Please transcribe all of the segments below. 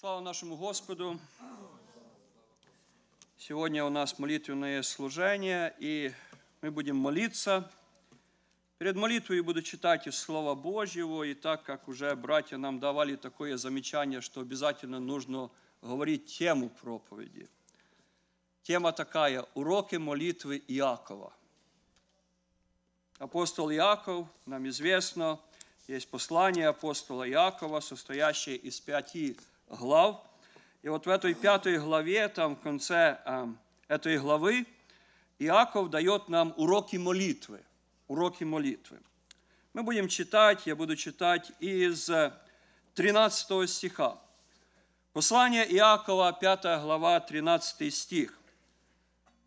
Слава нашему Господу! Сегодня у нас молитвенное служение, и мы будем молиться. Перед молитвой буду читать из Слова Божьего, и так как уже братья нам давали такое замечание, что обязательно нужно говорить тему проповеди. Тема такая – уроки молитвы Иакова. Апостол Иаков, нам известно, есть послание апостола Иакова, состоящее из пяти глав. И вот в этой пятой главе, там в конце э, этой главы, Иаков дает нам уроки молитвы. Уроки молитвы. Мы будем читать, я буду читать из 13 стиха. Послание Иакова, 5 глава, 13 стих.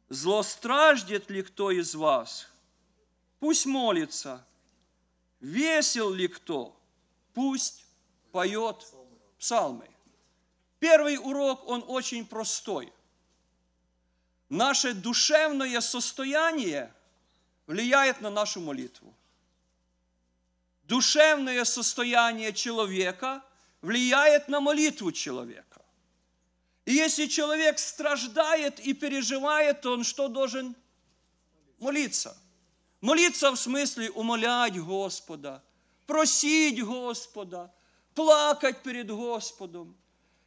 «Злостраждет ли кто из вас? Пусть молится. Весел ли кто? Пусть поет псалмы». Первый урок, он очень простой. Наше душевное состояние влияет на нашу молитву. Душевное состояние человека влияет на молитву человека. И если человек страждает и переживает, то он что должен? Молиться. Молиться в смысле умолять Господа, просить Господа, плакать перед Господом.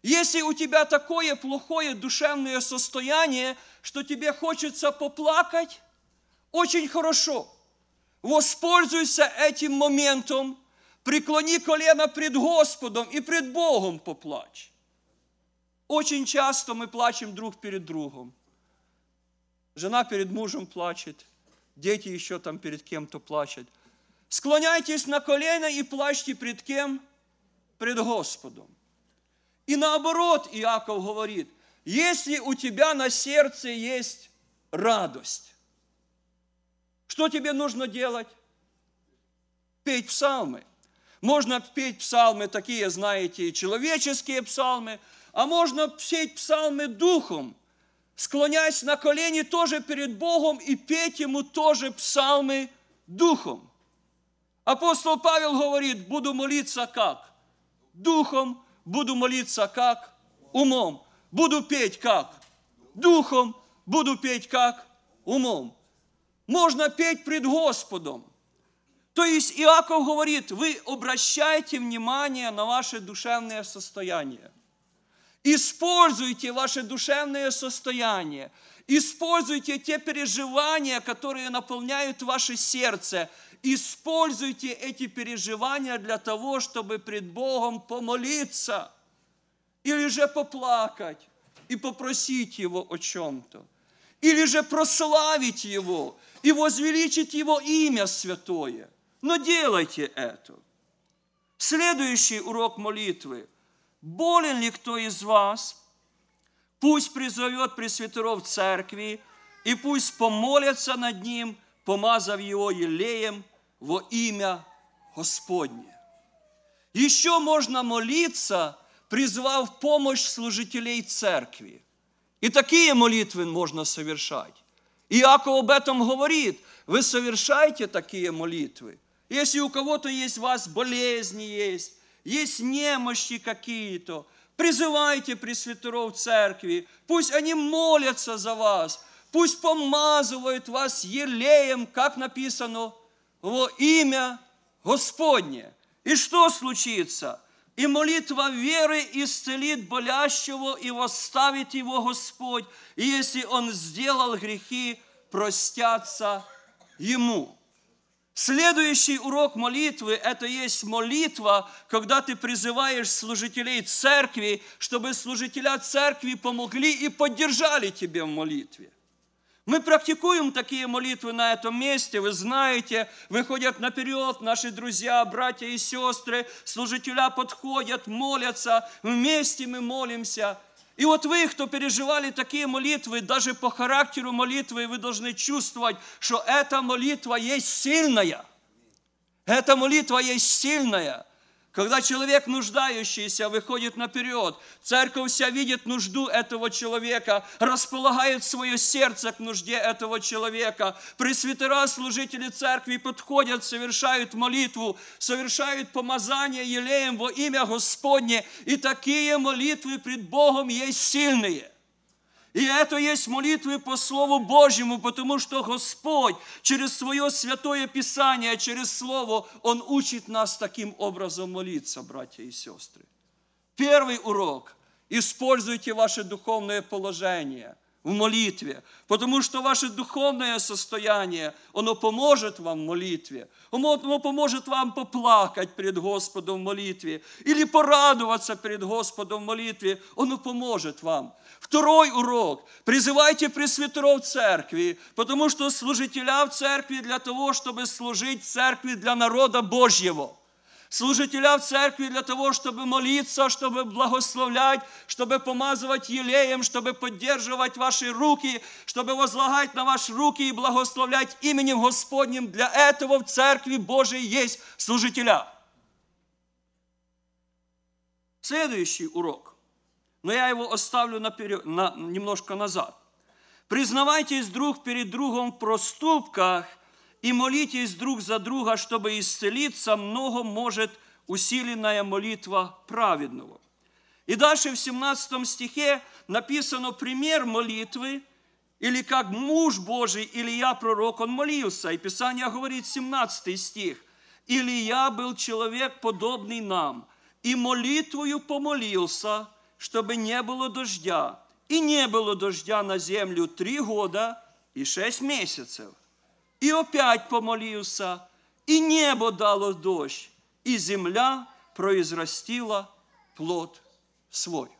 Если у тебя такое плохое душевное состояние, что тебе хочется поплакать, очень хорошо. Воспользуйся этим моментом, преклони колено пред Господом и пред Богом поплачь. Очень часто мы плачем друг перед другом. Жена перед мужем плачет, дети еще там перед кем-то плачут. Склоняйтесь на колено и плачьте пред кем? Пред Господом. И наоборот, Иаков говорит, если у тебя на сердце есть радость, что тебе нужно делать? Петь псалмы. Можно петь псалмы такие, знаете, человеческие псалмы, а можно петь псалмы духом, склоняясь на колени тоже перед Богом и петь Ему тоже псалмы духом. Апостол Павел говорит, буду молиться как? Духом, буду молиться как? Умом. Буду петь как? Духом. Буду петь как? Умом. Можно петь пред Господом. То есть Иаков говорит, вы обращайте внимание на ваше душевное состояние. Используйте ваше душевное состояние. Используйте те переживания, которые наполняют ваше сердце – Используйте эти переживания для того, чтобы пред Богом помолиться или же поплакать и попросить Его о чем-то, или же прославить Его и возвеличить Его имя святое. Но делайте это. Следующий урок молитвы. Болен ли кто из вас? Пусть призовет пресвитеров церкви, и пусть помолятся над ним, помазав его елеем – во имя Господне. Еще можно молиться, призвав помощь служителей церкви. И такие молитвы можно совершать. Иаков об этом говорит. Вы совершайте такие молитвы. Если у кого-то есть у вас болезни есть, есть немощи какие-то, призывайте пресвитеров церкви, пусть они молятся за вас, пусть помазывают вас елеем, как написано, во имя Господне. И что случится? И молитва веры исцелит болящего и восставит его Господь. И если он сделал грехи, простятся ему. Следующий урок молитвы – это есть молитва, когда ты призываешь служителей церкви, чтобы служителя церкви помогли и поддержали тебя в молитве. Мы практикуем такие молитвы на этом месте, вы знаете, выходят наперед наши друзья, братья и сестры, служителя подходят, молятся, вместе мы молимся. И вот вы, кто переживали такие молитвы, даже по характеру молитвы, вы должны чувствовать, что эта молитва есть сильная. Эта молитва есть сильная. Когда человек нуждающийся выходит наперед, церковь вся видит нужду этого человека, располагает свое сердце к нужде этого человека. Пресвитера, служители церкви подходят, совершают молитву, совершают помазание елеем во имя Господне. И такие молитвы пред Богом есть сильные. И это есть молитвы по Слову Божьему, потому что Господь через свое святое Писание, через Слово, Он учит нас таким образом молиться, братья и сестры. Первый урок. Используйте ваше духовное положение – в молитве, потому что ваше духовное состояние, оно поможет вам в молитве, оно поможет вам поплакать перед Господом в молитве или порадоваться перед Господом в молитве, оно поможет вам. Второй урок. Призывайте пресвитеров церкви, потому что служителя в церкви для того, чтобы служить в церкви для народа Божьего – служителя в церкви для того, чтобы молиться, чтобы благословлять, чтобы помазывать елеем, чтобы поддерживать ваши руки, чтобы возлагать на ваши руки и благословлять именем Господним. Для этого в церкви Божией есть служителя. Следующий урок, но я его оставлю наперед, на, немножко назад. Признавайтесь друг перед другом в проступках – и молитесь друг за друга, чтобы исцелиться, много может усиленная молитва праведного. И дальше в 17 стихе написано пример молитвы, или как муж Божий, Илья пророк, он молился. И Писание говорит, 17 стих, Илья был человек, подобный нам, и молитвою помолился, чтобы не было дождя. И не было дождя на землю три года и шесть месяцев и опять помолился, и небо дало дождь, и земля произрастила плод свой.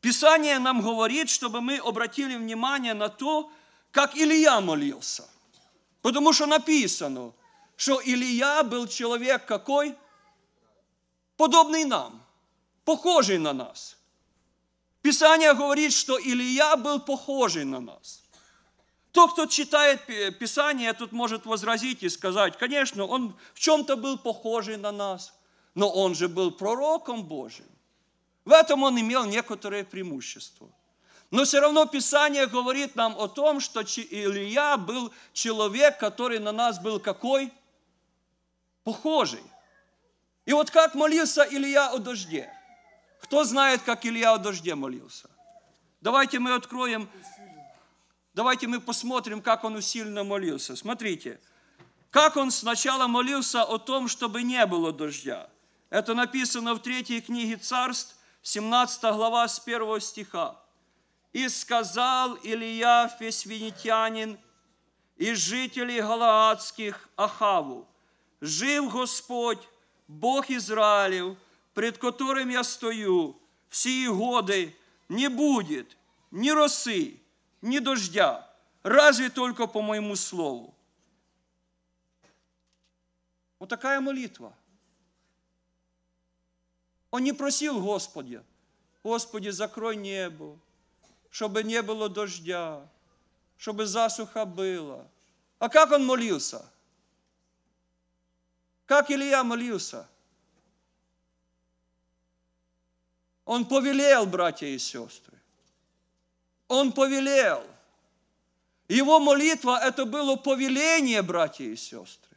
Писание нам говорит, чтобы мы обратили внимание на то, как Илья молился. Потому что написано, что Илья был человек какой? Подобный нам, похожий на нас. Писание говорит, что Илья был похожий на нас. Тот, кто читает Писание, тут может возразить и сказать, конечно, он в чем-то был похожий на нас, но он же был пророком Божьим. В этом он имел некоторые преимущества. Но все равно Писание говорит нам о том, что Илья был человек, который на нас был какой? Похожий. И вот как молился Илья о дожде? Кто знает, как Илья о дожде молился? Давайте мы откроем Давайте мы посмотрим, как он усиленно молился. Смотрите, как он сначала молился о том, чтобы не было дождя. Это написано в третьей книге Царств, 17 глава с 1 стиха. «И сказал Илья Фесвинитянин и жителей Галаадских Ахаву, «Жив Господь, Бог Израилев, пред которым я стою, все годы не будет ни росы, ни дождя, разве только по моему слову. Вот такая молитва. Он не просил Господи, Господи, закрой небо, чтобы не было дождя, чтобы засуха была. А как он молился? Как Илья молился? Он повелел, братья и сестры. Он повелел. Его молитва – это было повеление, братья и сестры.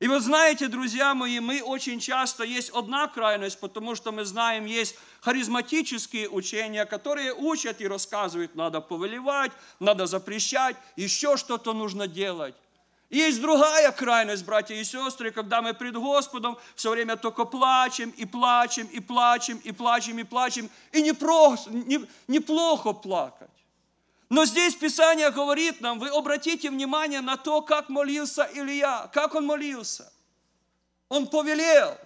И вы знаете, друзья мои, мы очень часто, есть одна крайность, потому что мы знаем, есть харизматические учения, которые учат и рассказывают, надо повелевать, надо запрещать, еще что-то нужно делать. Есть другая крайность, братья и сестры, когда мы пред Господом все время только плачем и плачем и плачем и плачем и плачем, и неплохо, не, неплохо плакать. Но здесь Писание говорит нам, вы обратите внимание на то, как молился Илья, как он молился. Он повелел,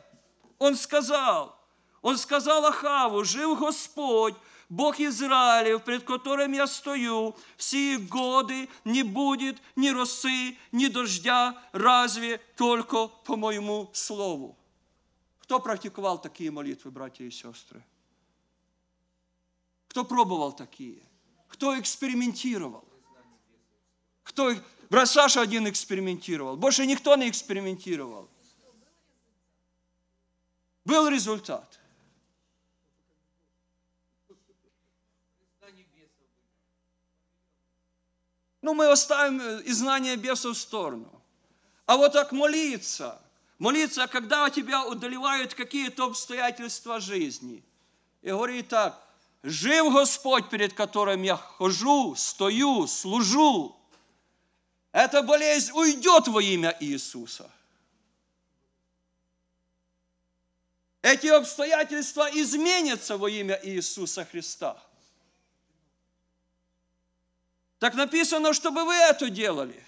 он сказал, он сказал Ахаву, жив Господь, Бог Израилев, пред которым я стою, все годы не будет ни росы, ни дождя, разве только по моему слову. Кто практиковал такие молитвы, братья и сестры? Кто пробовал такие? Кто экспериментировал? Кто... Брат Саша один экспериментировал. Больше никто не экспериментировал. Был результат. Ну, мы оставим изгнание бесов в сторону. А вот так молиться, молиться, когда тебя удалевают какие-то обстоятельства жизни. И говорит так, жив Господь, перед которым я хожу, стою, служу. Эта болезнь уйдет во имя Иисуса. Эти обстоятельства изменятся во имя Иисуса Христа. Так написано, чтобы вы это делали.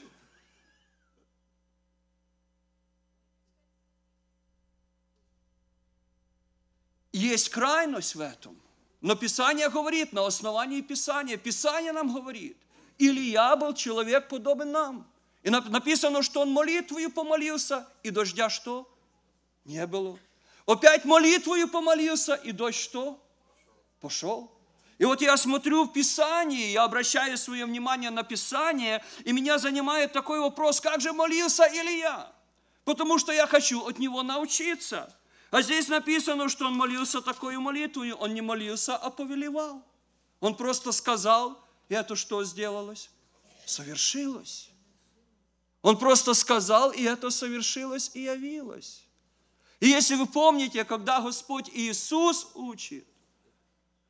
Есть крайность в этом. Но Писание говорит, на основании Писания, Писание нам говорит, Илья был человек подобен нам. И написано, что он молитвою помолился, и дождя что? Не было. Опять молитвою помолился, и дождь что? Пошел. И вот я смотрю в Писании, я обращаю свое внимание на Писание, и меня занимает такой вопрос, как же молился Илья? Потому что я хочу от него научиться. А здесь написано, что он молился такой молитвой, он не молился, а повелевал. Он просто сказал, и это что сделалось? Совершилось. Он просто сказал, и это совершилось и явилось. И если вы помните, когда Господь Иисус учит,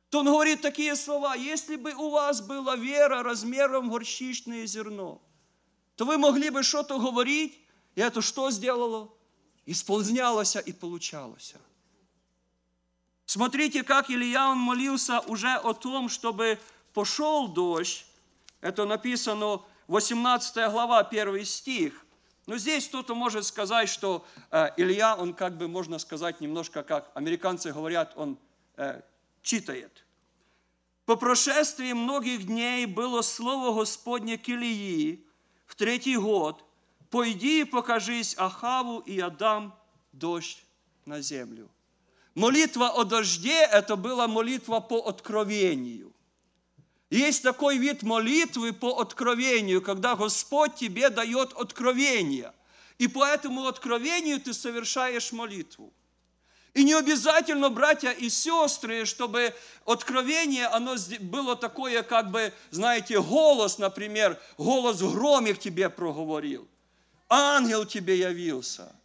то Он говорит такие слова, если бы у вас была вера размером горчичное зерно, то вы могли бы что-то говорить, и это что сделало? Исполнялось и получалось. Смотрите, как Илья он молился уже о том, чтобы пошел дождь. Это написано 18 глава, 1 стих. Но здесь кто-то может сказать, что э, Илья, он как бы, можно сказать, немножко как американцы говорят, он э, читает. По прошествии многих дней было слово Господне к Илии в третий год. «Пойди и покажись Ахаву, и я дам дождь на землю». Молитва о дожде – это была молитва по откровению. Есть такой вид молитвы по откровению, когда Господь тебе дает откровение. И по этому откровению ты совершаешь молитву. И не обязательно, братья и сестры, чтобы откровение, оно было такое, как бы, знаете, голос, например, голос в тебе проговорил. Ангел тебе явился.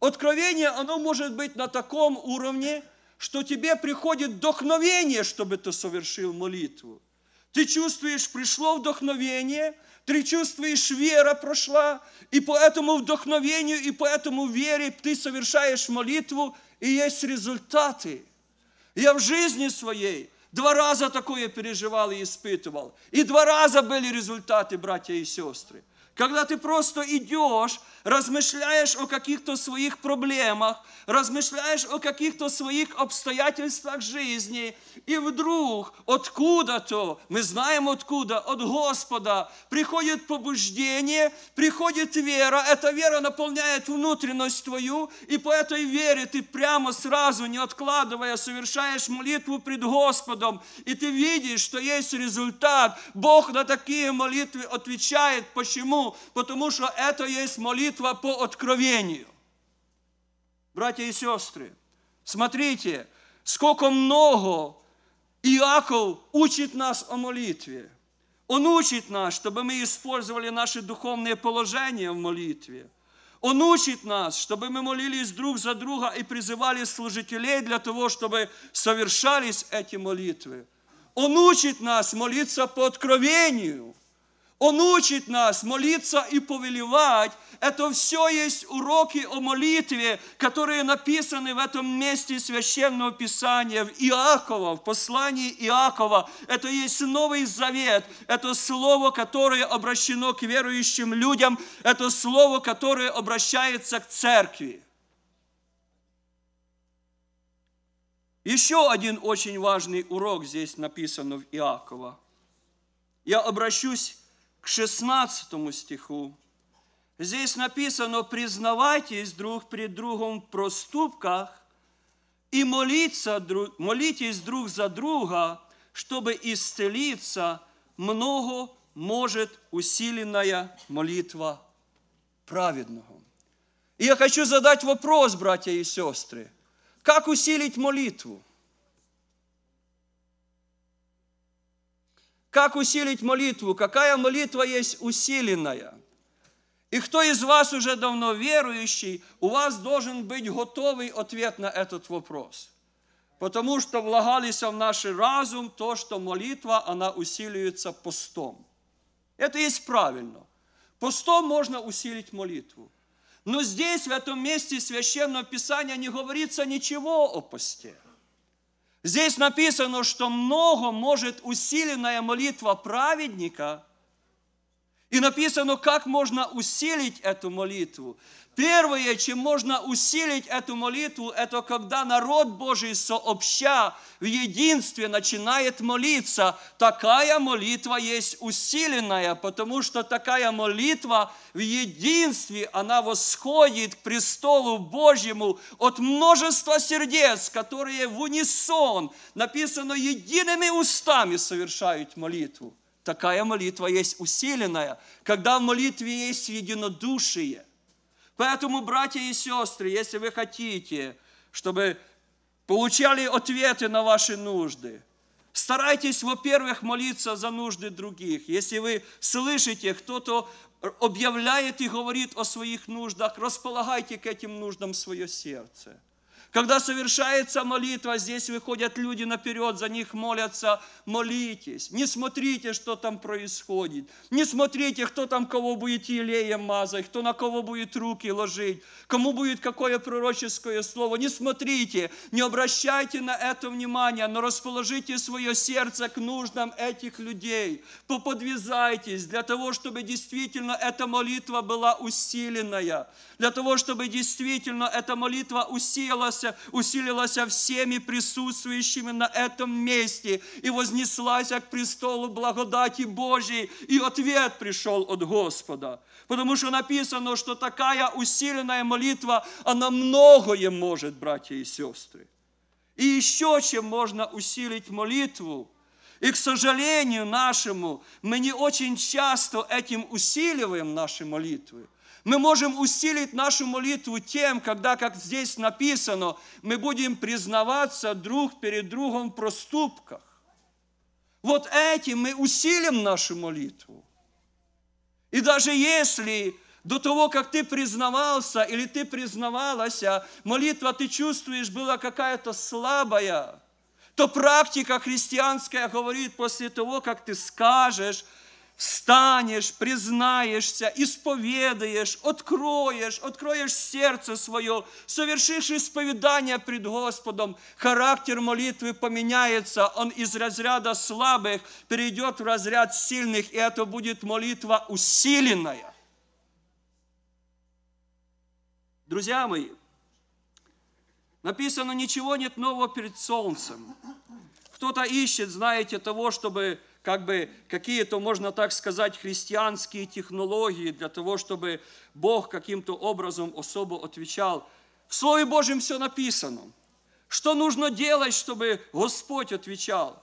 Откровение, оно может быть на таком уровне, что тебе приходит вдохновение, чтобы ты совершил молитву. Ты чувствуешь, пришло вдохновение, ты чувствуешь, вера прошла, и по этому вдохновению, и по этому вере ты совершаешь молитву, и есть результаты. Я в жизни своей два раза такое переживал и испытывал. И два раза были результаты, братья и сестры. Когда ты просто идешь, размышляешь о каких-то своих проблемах, размышляешь о каких-то своих обстоятельствах жизни, и вдруг откуда-то, мы знаем откуда, от Господа, приходит побуждение, приходит вера, эта вера наполняет внутренность твою, и по этой вере ты прямо сразу, не откладывая, совершаешь молитву пред Господом, и ты видишь, что есть результат. Бог на такие молитвы отвечает. Почему? Потому что это есть молитва по откровению. Братья и сестры, смотрите, сколько много Иаков учит нас о молитве. Он учит нас, чтобы мы использовали наши духовные положения в молитве. Он учит нас, чтобы мы молились друг за друга и призывали служителей для того, чтобы совершались эти молитвы. Он учит нас молиться по откровению – он учит нас молиться и повелевать. Это все есть уроки о молитве, которые написаны в этом месте Священного Писания, в Иакова, в послании Иакова. Это есть Новый Завет. Это слово, которое обращено к верующим людям. Это слово, которое обращается к церкви. Еще один очень важный урок здесь написан в Иакова. Я обращусь к 16 стиху. Здесь написано, признавайтесь друг пред другом в проступках и молиться, молитесь друг за друга, чтобы исцелиться, много может усиленная молитва праведного. И я хочу задать вопрос, братья и сестры. Как усилить молитву? Как усилить молитву? Какая молитва есть усиленная? И кто из вас уже давно верующий, у вас должен быть готовый ответ на этот вопрос. Потому что влагались в наш разум то, что молитва, она усиливается постом. Это есть правильно. Постом можно усилить молитву. Но здесь, в этом месте Священного Писания не говорится ничего о посте. Здесь написано, что много может усиленная молитва праведника. И написано, как можно усилить эту молитву. Первое, чем можно усилить эту молитву, это когда народ Божий сообща в единстве начинает молиться. Такая молитва есть усиленная, потому что такая молитва в единстве, она восходит к престолу Божьему от множества сердец, которые в унисон, написано, едиными устами совершают молитву. Такая молитва есть усиленная, когда в молитве есть единодушие. Поэтому, братья и сестры, если вы хотите, чтобы получали ответы на ваши нужды, старайтесь, во-первых, молиться за нужды других. Если вы слышите, кто-то объявляет и говорит о своих нуждах, располагайте к этим нуждам свое сердце – когда совершается молитва, здесь выходят люди наперед, за них молятся, молитесь. Не смотрите, что там происходит. Не смотрите, кто там кого будет елеем мазать, кто на кого будет руки ложить, кому будет какое пророческое слово. Не смотрите, не обращайте на это внимания, но расположите свое сердце к нуждам этих людей. Поподвязайтесь для того, чтобы действительно эта молитва была усиленная, для того, чтобы действительно эта молитва усилилась усилилась, всеми присутствующими на этом месте и вознеслась к престолу благодати Божьей, и ответ пришел от Господа. Потому что написано, что такая усиленная молитва, она многое может, братья и сестры. И еще чем можно усилить молитву, и, к сожалению нашему, мы не очень часто этим усиливаем наши молитвы. Мы можем усилить нашу молитву тем, когда, как здесь написано, мы будем признаваться друг перед другом в проступках. Вот этим мы усилим нашу молитву. И даже если до того, как ты признавался или ты признавалась, молитва ты чувствуешь была какая-то слабая, то практика христианская говорит после того, как ты скажешь, встанешь, признаешься, исповедаешь, откроешь, откроешь сердце свое, совершишь исповедание пред Господом, характер молитвы поменяется, он из разряда слабых перейдет в разряд сильных, и это будет молитва усиленная. Друзья мои, написано, ничего нет нового перед солнцем. Кто-то ищет, знаете, того, чтобы как бы какие-то, можно так сказать, христианские технологии для того, чтобы Бог каким-то образом особо отвечал. В Слове Божьем все написано. Что нужно делать, чтобы Господь отвечал?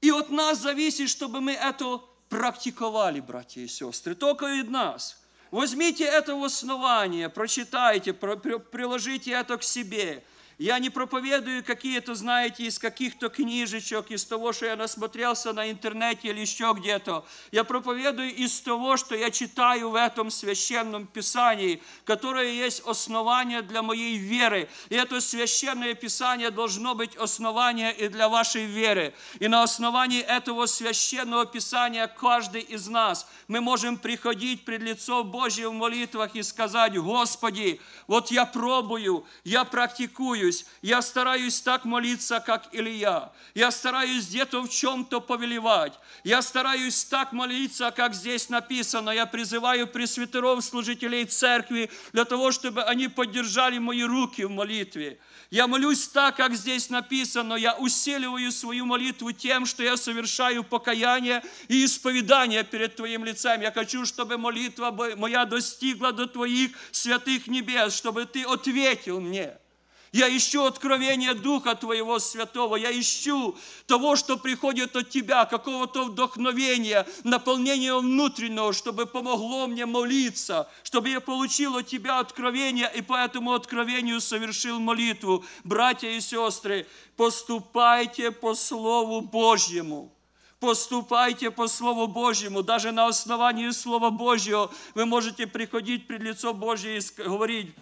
И от нас зависит, чтобы мы это практиковали, братья и сестры, только от нас. Возьмите это в основание, прочитайте, приложите это к себе – я не проповедую какие-то, знаете, из каких-то книжечек, из того, что я насмотрелся на интернете или еще где-то. Я проповедую из того, что я читаю в этом священном писании, которое есть основание для моей веры. И это священное писание должно быть основание и для вашей веры. И на основании этого священного писания каждый из нас мы можем приходить пред лицо Божье в молитвах и сказать, Господи, вот я пробую, я практикую, стараюсь, я стараюсь так молиться, как Илья. Я стараюсь где-то в чем-то повелевать. Я стараюсь так молиться, как здесь написано. Я призываю пресвитеров, служителей церкви, для того, чтобы они поддержали мои руки в молитве. Я молюсь так, как здесь написано. Я усиливаю свою молитву тем, что я совершаю покаяние и исповедание перед Твоим лицем. Я хочу, чтобы молитва моя достигла до Твоих святых небес, чтобы Ты ответил мне. Я ищу откровения Духа Твоего Святого. Я ищу того, что приходит от Тебя, какого-то вдохновения, наполнения внутреннего, чтобы помогло мне молиться, чтобы я получил от Тебя откровение и по этому откровению совершил молитву. Братья и сестры, поступайте по Слову Божьему. Поступайте по Слову Божьему. Даже на основании Слова Божьего вы можете приходить пред лицо Божье и говорить,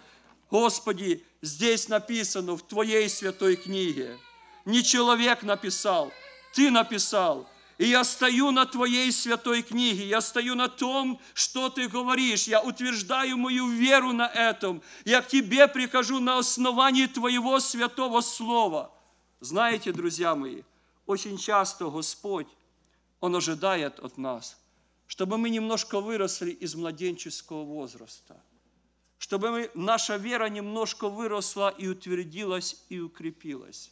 Господи, здесь написано в Твоей святой книге. Не человек написал, Ты написал. И я стою на Твоей святой книге, я стою на том, что Ты говоришь, я утверждаю мою веру на этом. Я к Тебе прихожу на основании Твоего святого слова. Знаете, друзья мои, очень часто Господь, Он ожидает от нас, чтобы мы немножко выросли из младенческого возраста – чтобы мы, наша вера немножко выросла и утвердилась и укрепилась.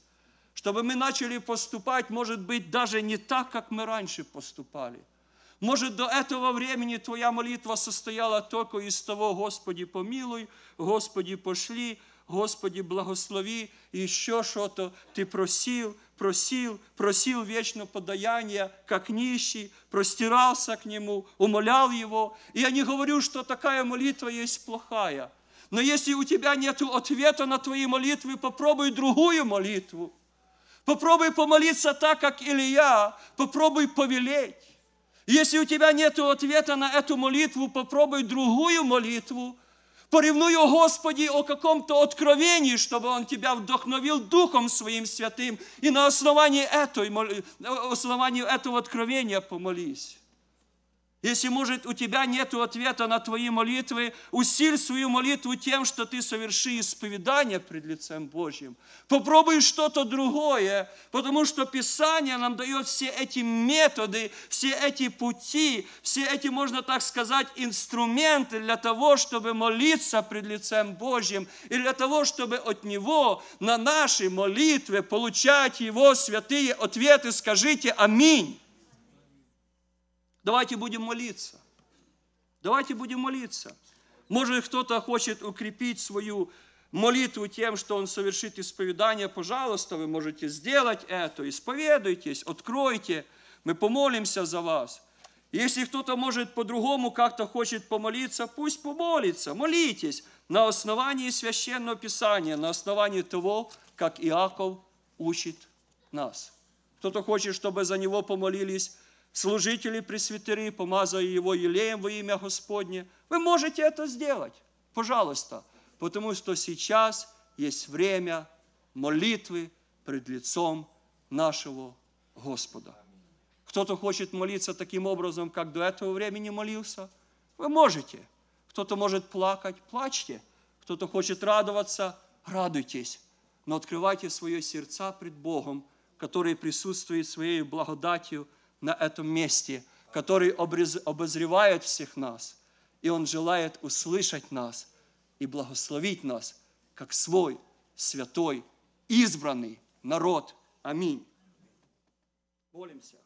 Чтобы мы начали поступать, может быть, даже не так, как мы раньше поступали. Может, до этого времени твоя молитва состояла только из того, Господи, помилуй, Господи, пошли, Господи, благослови, и еще что-то ты просил, просил, просил вечно подаяние, как нищий, простирался к Нему, умолял Его. И я не говорю, что такая молитва есть плохая. Но если у тебя нет ответа на твои молитвы, попробуй другую молитву. Попробуй помолиться так, как Илья, попробуй повелеть. Если у тебя нет ответа на эту молитву, попробуй другую молитву, Поревную, Господи, о каком-то откровении, чтобы Он тебя вдохновил Духом Своим Святым. И на основании, этой, на основании этого откровения помолись. Если, может, у тебя нет ответа на твои молитвы, усиль свою молитву тем, что ты соверши исповедание пред лицем Божьим. Попробуй что-то другое, потому что Писание нам дает все эти методы, все эти пути, все эти, можно так сказать, инструменты для того, чтобы молиться пред лицем Божьим и для того, чтобы от Него на наши молитвы получать Его святые ответы. Скажите «Аминь». Давайте будем молиться. Давайте будем молиться. Может, кто-то хочет укрепить свою молитву тем, что он совершит исповедание, пожалуйста, вы можете сделать это. Исповедуйтесь, откройте, мы помолимся за вас. Если кто-то может по-другому как-то хочет помолиться, пусть помолится, молитесь на основании Священного Писания, на основании того, как Иаков учит нас. Кто-то хочет, чтобы за него помолились, служители пресвитеры, помазая его елеем во имя Господне. Вы можете это сделать, пожалуйста, потому что сейчас есть время молитвы пред лицом нашего Господа. Кто-то хочет молиться таким образом, как до этого времени молился, вы можете. Кто-то может плакать, плачьте. Кто-то хочет радоваться, радуйтесь. Но открывайте свое сердца пред Богом, который присутствует своей благодатью – на этом месте, который обозревает всех нас. И Он желает услышать нас и благословить нас, как свой святой, избранный народ. Аминь. Молимся.